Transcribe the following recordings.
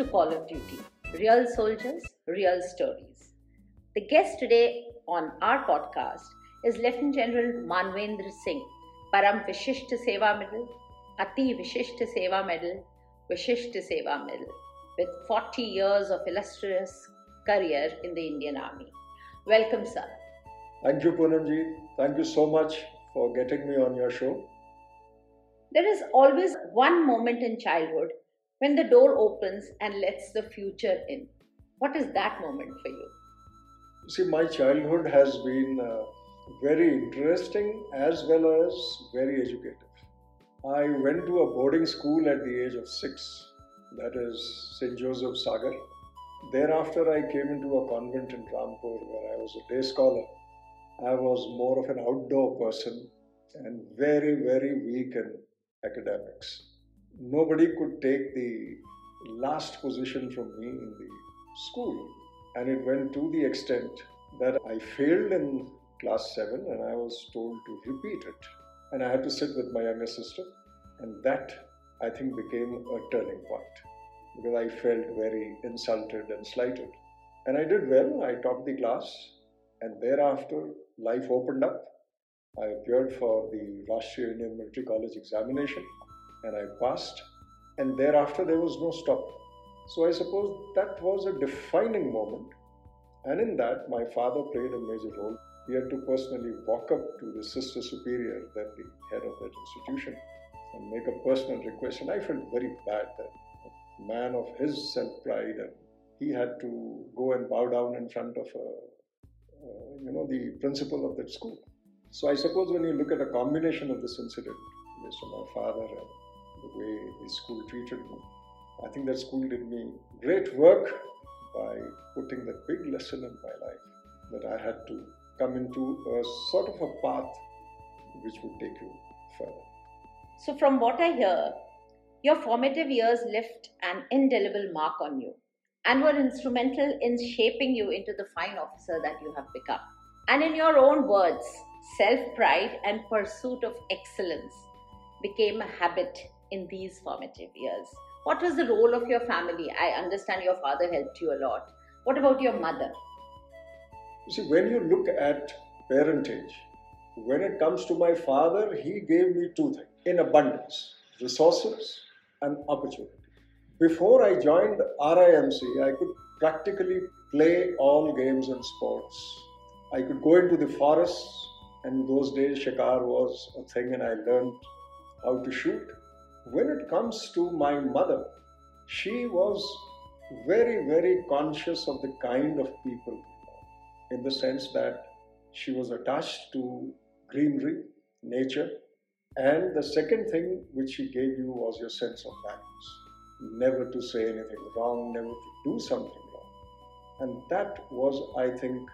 To Call of Duty Real Soldiers, Real Stories. The guest today on our podcast is Lieutenant General Manvendra Singh, Param Vishishta Seva Medal, Ati Vishishta Seva Medal, Vishishta Seva Medal, with 40 years of illustrious career in the Indian Army. Welcome, sir. Thank you, Poonamji. Thank you so much for getting me on your show. There is always one moment in childhood when the door opens and lets the future in. What is that moment for you? See, my childhood has been uh, very interesting as well as very educative. I went to a boarding school at the age of six, that is St. Joseph Sagar. Thereafter, I came into a convent in Rampur where I was a day scholar. I was more of an outdoor person and very, very weak in academics. Nobody could take the last position from me in the school. And it went to the extent that I failed in class 7 and I was told to repeat it. And I had to sit with my younger sister. And that, I think, became a turning point because I felt very insulted and slighted. And I did well, I topped the class. And thereafter, life opened up. I appeared for the Rashtriya Indian Military College examination and I passed. And thereafter, there was no stop. So I suppose that was a defining moment. And in that, my father played a major role. He had to personally walk up to the sister superior, then the head of that institution, and make a personal request. And I felt very bad that a man of his self pride and he had to go and bow down in front of a, uh, you know, the principal of that school. So I suppose when you look at a combination of this incident, based on my father and the way the school treated me, I think that school did me great work by putting that big lesson in my life that I had to come into a sort of a path which would take you further. So, from what I hear, your formative years left an indelible mark on you and were instrumental in shaping you into the fine officer that you have become. And in your own words, self pride and pursuit of excellence became a habit in these formative years. What was the role of your family? I understand your father helped you a lot. What about your mother? You see, when you look at parentage, when it comes to my father, he gave me two things in abundance resources and opportunity. Before I joined RIMC, I could practically play all games and sports. I could go into the forests, and those days, shikar was a thing, and I learned how to shoot. When it comes to my mother, she was very, very conscious of the kind of people, in the sense that she was attached to greenery, nature, and the second thing which she gave you was your sense of values. Never to say anything wrong, never to do something wrong. And that was, I think,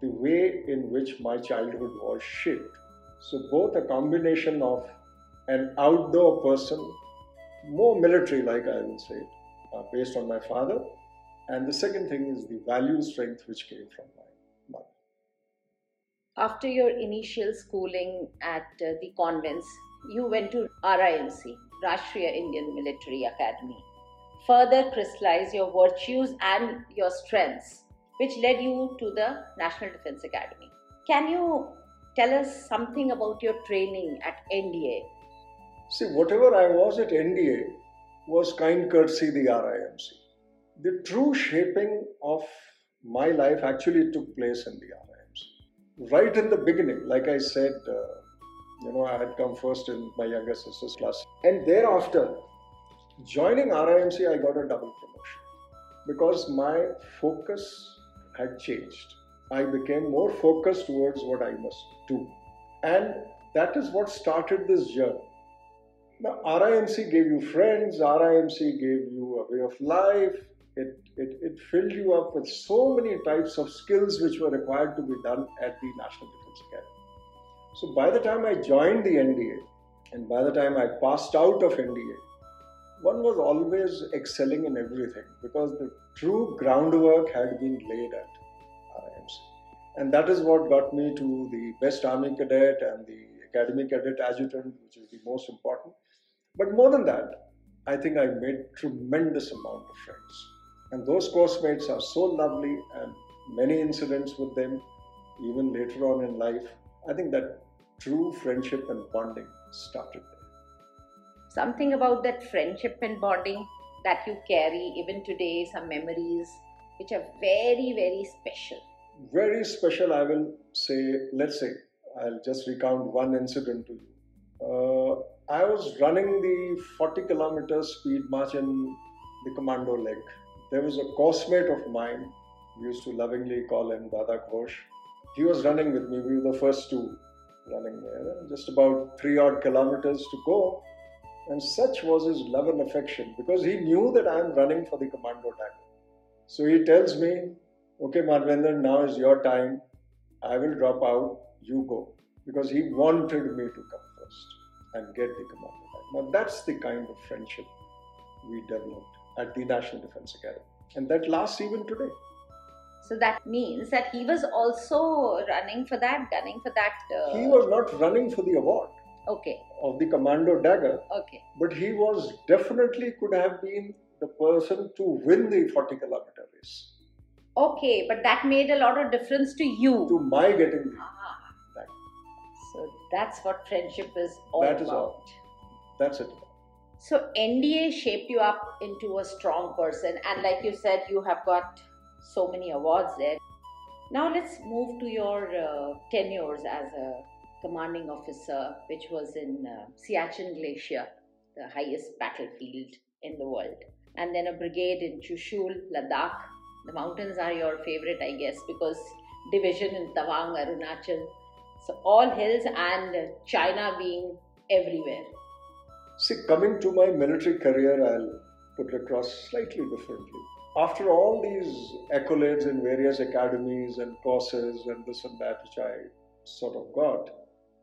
the way in which my childhood was shaped. So, both a combination of an outdoor person, more military like I will say, uh, based on my father, and the second thing is the value strength which came from my mother. After your initial schooling at uh, the convents, you went to RIMC, Rashtriya Indian Military Academy. Further crystallized your virtues and your strengths, which led you to the National Defense Academy. Can you tell us something about your training at NDA? See, whatever I was at NDA was kind courtesy the RIMC. The true shaping of my life actually took place in the RIMC. Right in the beginning, like I said, uh, you know, I had come first in my younger sister's class. And thereafter, joining RIMC, I got a double promotion because my focus had changed. I became more focused towards what I must do. And that is what started this journey. Now, RIMC gave you friends, RIMC gave you a way of life, it, it, it filled you up with so many types of skills which were required to be done at the National Defense Academy. So by the time I joined the NDA and by the time I passed out of NDA, one was always excelling in everything because the true groundwork had been laid at RIMC. And that is what got me to the best Army cadet and the Academy Cadet Adjutant, which is the most important. But more than that, I think I made tremendous amount of friends. And those course mates are so lovely and many incidents with them, even later on in life. I think that true friendship and bonding started there. Something about that friendship and bonding that you carry even today, some memories which are very, very special. Very special, I will say, let's say, I'll just recount one incident to you. Uh, I was running the 40 kilometer speed march in the commando leg. There was a course mate of mine, we used to lovingly call him Dada Ghosh. He was running with me, we were the first two running there, just about three odd kilometers to go. And such was his love and affection because he knew that I am running for the commando tag. So he tells me, Okay, Manvendra, now is your time. I will drop out, you go. Because he wanted me to come first and get the commando tag. Now that's the kind of friendship we developed at the National Defense Academy. And that lasts even today. So that means that he was also running for that, gunning for that. Uh... He was not running for the award. Okay. Of the Commando Dagger. Okay. But he was definitely could have been the person to win the 40 kilometer race. Okay, but that made a lot of difference to you. To my getting the. So that's what friendship is all that about. Is all. That's it. So NDA shaped you up into a strong person, and like you said, you have got so many awards there. Now let's move to your uh, tenures as a commanding officer, which was in uh, Siachen Glacier, the highest battlefield in the world, and then a brigade in Chushul, Ladakh. The mountains are your favorite, I guess, because division in Tawang, Arunachal. So all hills and China being everywhere. See, coming to my military career, I'll put it across slightly differently. After all these accolades in various academies and courses and this and that, which I sort of got,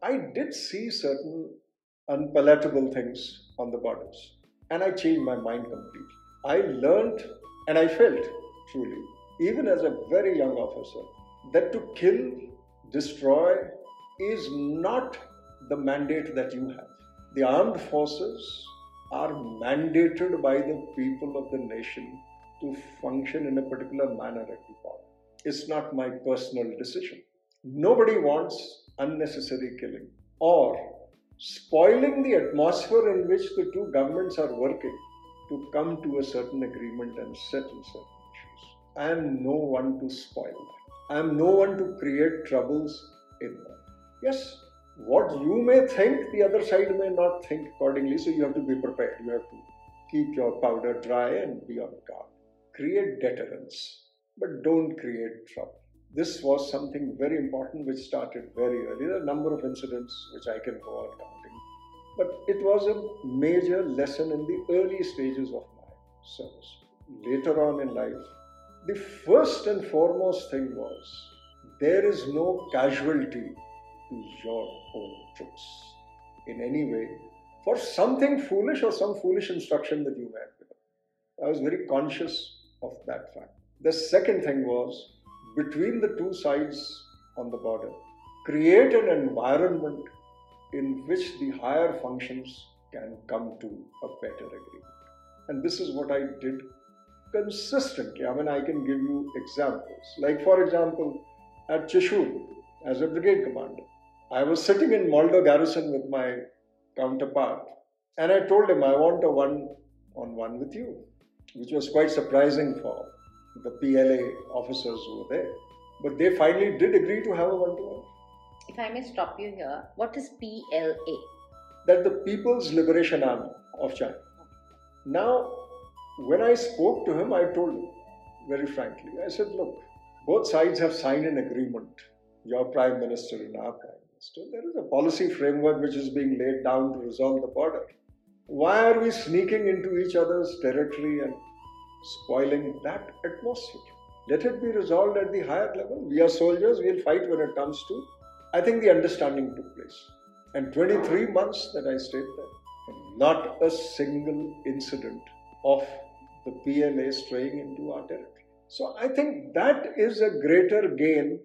I did see certain unpalatable things on the borders. And I changed my mind completely. I learned and I felt truly, even as a very young officer, that to kill, destroy is not the mandate that you have. The armed forces are mandated by the people of the nation to function in a particular manner at the border. It's not my personal decision. Nobody wants unnecessary killing or spoiling the atmosphere in which the two governments are working to come to a certain agreement and settle certain issues. I am no one to spoil that. I am no one to create troubles in that. Yes, what you may think, the other side may not think accordingly, so you have to be prepared. You have to keep your powder dry and be on guard. Create deterrence, but don't create trouble this was something very important which started very early. There are a number of incidents which I can go on counting, but it was a major lesson in the early stages of my service. Later on in life, the first and foremost thing was there is no casualty to your own troops in any way for something foolish or some foolish instruction that you may have given. I was very conscious of that fact. The second thing was between the two sides on the border, create an environment in which the higher functions can come to a better agreement. And this is what I did consistently. I mean, I can give you examples. Like, for example, at Chushul, as a brigade commander, I was sitting in Moldo garrison with my counterpart, and I told him I want a one on one with you, which was quite surprising for the PLA officers who were there. But they finally did agree to have a one to one. If I may stop you here, what is PLA? That the People's Liberation Army of China. Now, when I spoke to him, I told him very frankly, I said, look, both sides have signed an agreement, your Prime Minister and our Prime Minister. There is a policy framework which is being laid down to resolve the border. Why are we sneaking into each other's territory and spoiling that atmosphere. Let it be resolved at the higher level. We are soldiers, we'll fight when it comes to. I think the understanding took place. And 23 months that I stayed there, not a single incident of the PLA straying into our territory. So I think that is a greater gain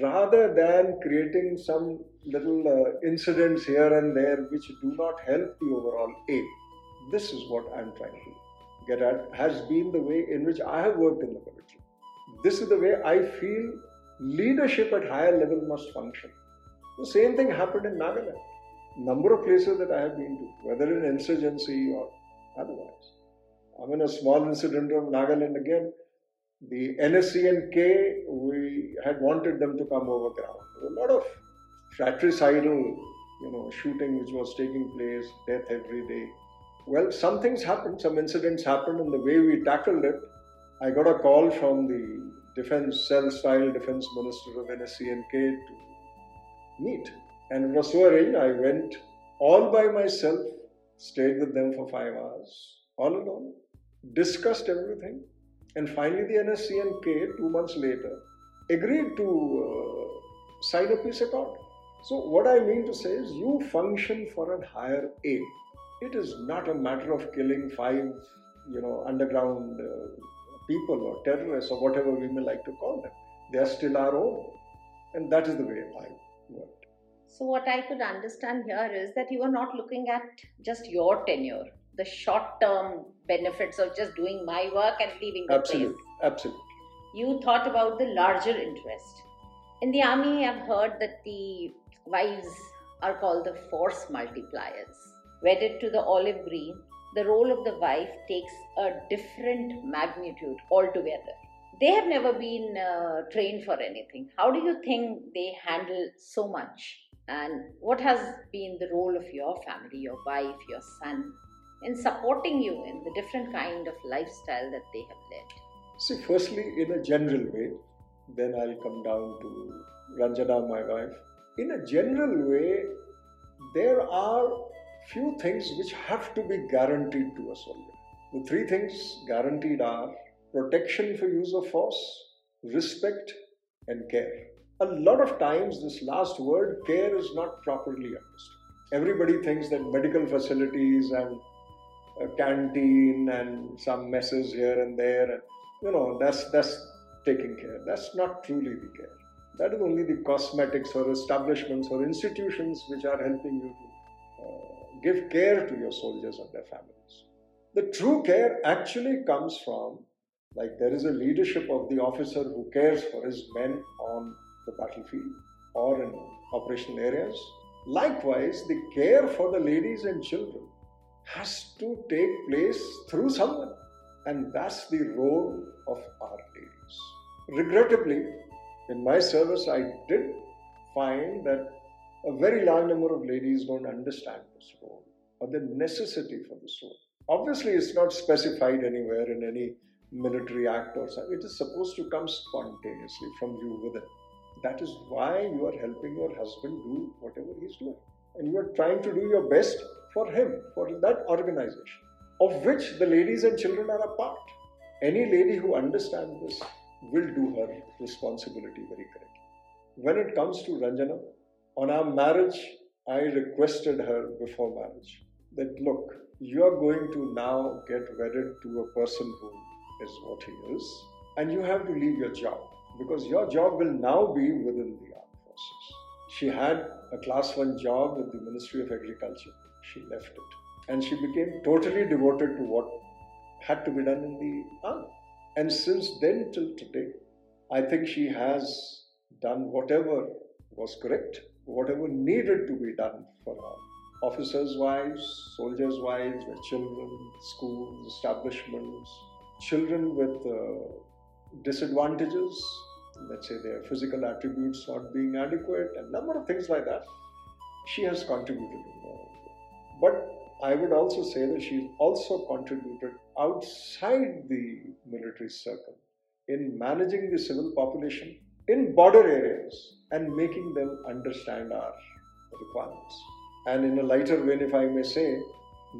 rather than creating some little uh, incidents here and there which do not help the overall aim. This is what I'm trying to get at, has been the way in which I have worked in the military. This is the way I feel leadership at higher level must function. The same thing happened in Nagaland. Number of places that I have been to, whether in insurgency or otherwise. I mean, a small incident of Nagaland again. The NSCNK, we had wanted them to come over ground. A lot of fratricidal, you know, shooting which was taking place, death every day. Well, some things happened, some incidents happened, and the way we tackled it, I got a call from the defense cell style defense minister of NSCNK to meet. And it was so arranged, I went all by myself, stayed with them for five hours, all alone, discussed everything, and finally the NSCNK, two months later, agreed to uh, sign a peace accord. So, what I mean to say is, you function for a higher aim. It is not a matter of killing five, you know, underground uh, people or terrorists or whatever we may like to call them. They are still our own. And that is the way I worked. So, what I could understand here is that you are not looking at just your tenure, the short term benefits of just doing my work and leaving the Absolutely. place. Absolutely. You thought about the larger interest. In the army, I've heard that the wives are called the force multipliers. Wedded to the olive green, the role of the wife takes a different magnitude altogether. They have never been uh, trained for anything. How do you think they handle so much? And what has been the role of your family, your wife, your son, in supporting you in the different kind of lifestyle that they have led? See, firstly, in a general way, then I'll come down to Ranjana, my wife. In a general way, there are few things which have to be guaranteed to a soldier. The three things guaranteed are protection for use of force, respect, and care. A lot of times, this last word, care, is not properly understood. Everybody thinks that medical facilities and a canteen and some messes here and there, and you know, that's that's taking care. That's not truly the care. That is only the cosmetics or establishments or institutions which are helping you to uh, give care to your soldiers and their families. The true care actually comes from, like, there is a leadership of the officer who cares for his men on the battlefield or in operational areas. Likewise, the care for the ladies and children has to take place through someone, and that's the role of our ladies. Regrettably, in my service, I did find that a very large number of ladies don't understand this role or the necessity for this role. Obviously, it's not specified anywhere in any military act or something. It is supposed to come spontaneously from you within. That is why you are helping your husband do whatever he's doing. And you are trying to do your best for him, for that organization, of which the ladies and children are a part. Any lady who understands this will do her responsibility very correctly. When it comes to Ranjana, on our marriage, I requested her before marriage that look, you are going to now get wedded to a person who is what he is, and you have to leave your job because your job will now be within the armed forces. She had a class one job with the Ministry of Agriculture. She left it and she became totally devoted to what had to be done in the army. And since then till today, I think she has done whatever was correct, whatever needed to be done for officers' wives, soldiers' wives, their children, schools, establishments, children with uh, disadvantages, let's say their physical attributes not being adequate, a number of things like that. She has contributed. But I would also say that she also contributed outside the military circle in managing the civil population in border areas and making them understand our requirements. And in a lighter vein, if I may say,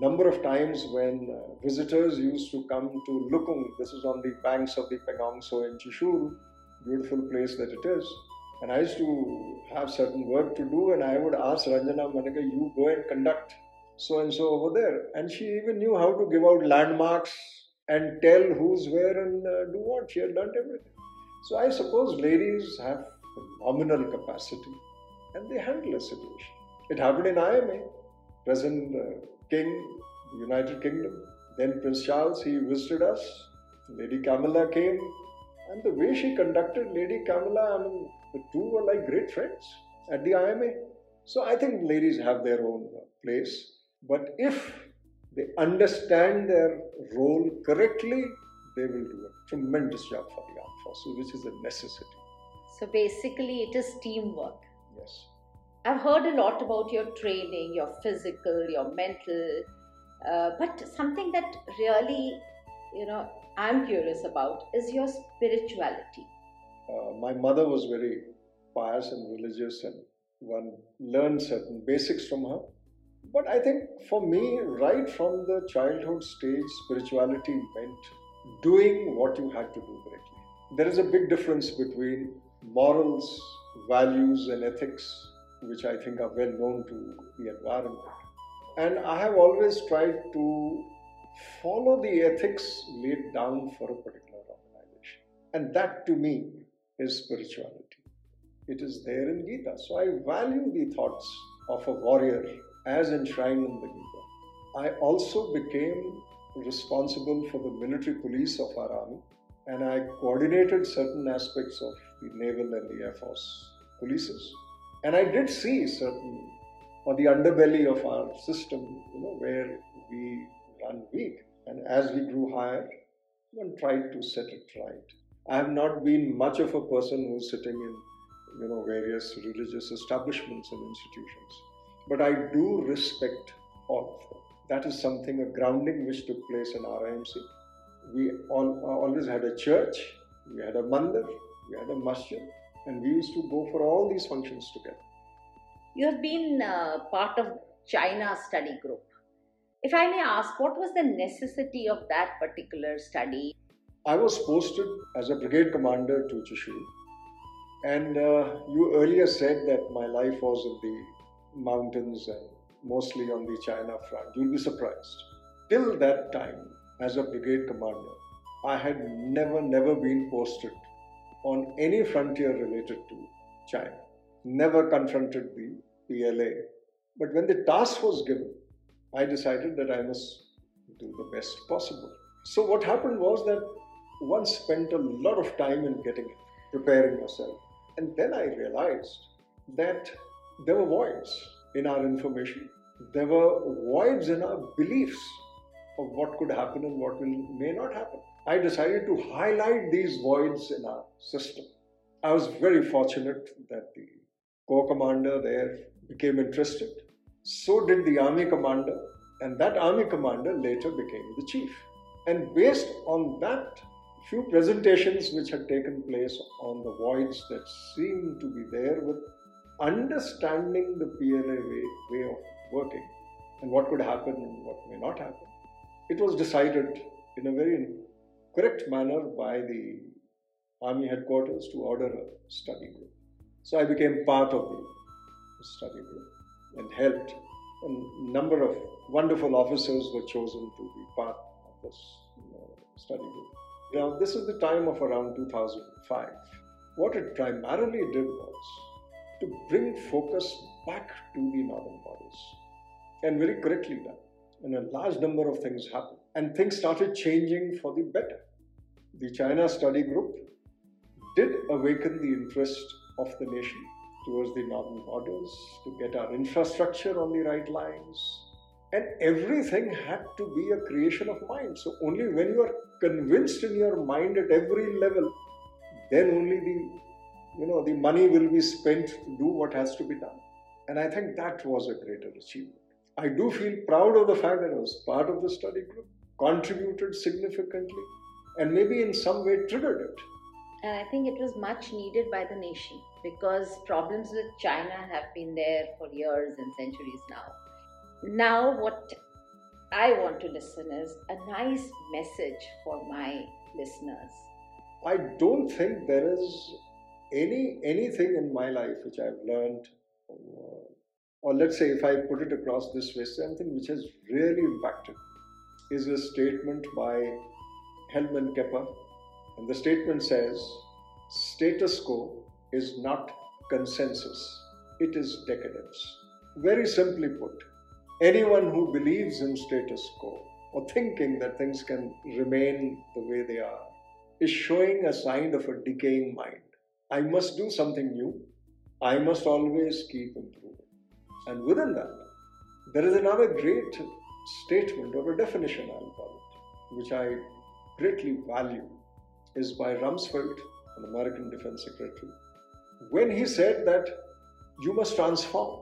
number of times when uh, visitors used to come to Lukung, this is on the banks of the Pangong Tso in Chushul, beautiful place that it is. And I used to have certain work to do, and I would ask Ranjana Manika, you go and conduct so and so over there. And she even knew how to give out landmarks and tell who's where and uh, do what. She had learned everything. So I suppose ladies have phenomenal capacity and they handle a situation. It happened in IMA. President uh, King United Kingdom. Then Prince Charles, he visited us. Lady Camilla came. And the way she conducted Lady Camilla, I mean, the two were like great friends at the IMA. So I think ladies have their own place. But if they understand their role correctly, they will do a tremendous job for the armed forces, which is a necessity. So basically, it is teamwork. Yes. I've heard a lot about your training, your physical, your mental, uh, but something that really, you know, I'm curious about is your spirituality. Uh, my mother was very pious and religious, and one learned certain basics from her. But I think for me, right from the childhood stage, spirituality meant doing what you had to do correctly. There is a big difference between morals, values, and ethics, which I think are well known to the environment. And I have always tried to follow the ethics laid down for a particular organization. And that to me is spirituality. It is there in Gita. So I value the thoughts of a warrior as enshrined in the Gita. I also became responsible for the military police of our army and I coordinated certain aspects of the naval and the air force polices. And I did see certain on the underbelly of our system, you know, where we run weak. And as we grew higher, one tried to set it right. I have not been much of a person who's sitting in, you know, various religious establishments and institutions, but I do respect all of them. That is something, a grounding which took place in RIMC. We all, always had a church, we had a mandir, we had a masjid, and we used to go for all these functions together. You have been uh, part of China study group. If I may ask, what was the necessity of that particular study? I was posted as a brigade commander to Chushul. And uh, you earlier said that my life was in the mountains and mostly on the China front. You'll be surprised. Till that time, as a brigade commander, I had never, never been posted on any frontier related to China. Never confronted the PLA. But when the task was given, I decided that I must do the best possible. So what happened was that one spent a lot of time in getting it, preparing yourself. And then I realized that there were voids in our information. There were voids in our beliefs of what could happen and what will, may not happen. I decided to highlight these voids in our system. I was very fortunate that the corps commander there became interested. So did the army commander, and that army commander later became the chief. And based on that, few presentations which had taken place on the voids that seemed to be there with understanding the PLA way, way of working and what could happen and what may not happen. It was decided in a very correct manner by the army headquarters to order a study group. So I became part of the study group and helped. A number of wonderful officers were chosen to be part of this study group. Now, this is the time of around 2005. What it primarily did was to bring focus back to the northern borders and very correctly done. And a large number of things happened, and things started changing for the better. The China study group did awaken the interest of the nation towards the northern borders to get our infrastructure on the right lines. And everything had to be a creation of mind. So, only when you are convinced in your mind at every level, then only the you know the money will be spent to do what has to be done. And I think that was a greater achievement. I do feel proud of the fact that I was part of the study group, contributed significantly, and maybe in some way triggered it. And I think it was much needed by the nation because problems with China have been there for years and centuries now. Now, what I want to listen is a nice message for my listeners. I don't think there is any anything in my life which I've learned or let's say if I put it across this way, something which has really impacted is a statement by Helmut Kepper. And the statement says, status quo is not consensus, it is decadence. Very simply put, Anyone who believes in status quo or thinking that things can remain the way they are is showing a sign of a decaying mind. I must do something new. I must always keep improving. And within that, there is another great statement or a definition, I'll call it, which I greatly value, is by Rumsfeld, an American Defense Secretary, when he said that you must transform,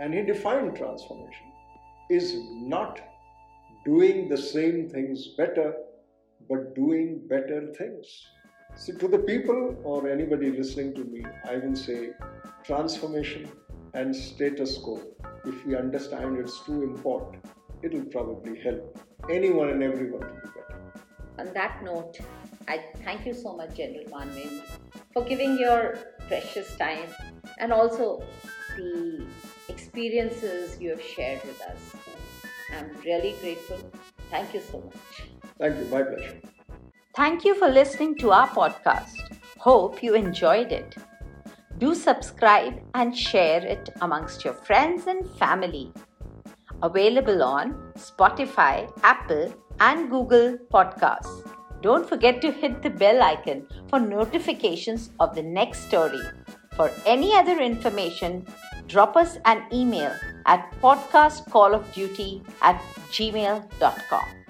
and he defined transformation, is not doing the same things better, but doing better things. So, to the people or anybody listening to me, I will say transformation and status quo. If we understand it's too important, it'll probably help anyone and everyone to be better. On that note, I thank you so much, General Manvin, for giving your precious time and also the experiences you have shared with us. I'm really grateful. Thank you so much. Thank you. My pleasure. Thank you for listening to our podcast. Hope you enjoyed it. Do subscribe and share it amongst your friends and family. Available on Spotify, Apple, and Google Podcasts. Don't forget to hit the bell icon for notifications of the next story. For any other information, drop us an email at podcastcallofduty at gmail.com.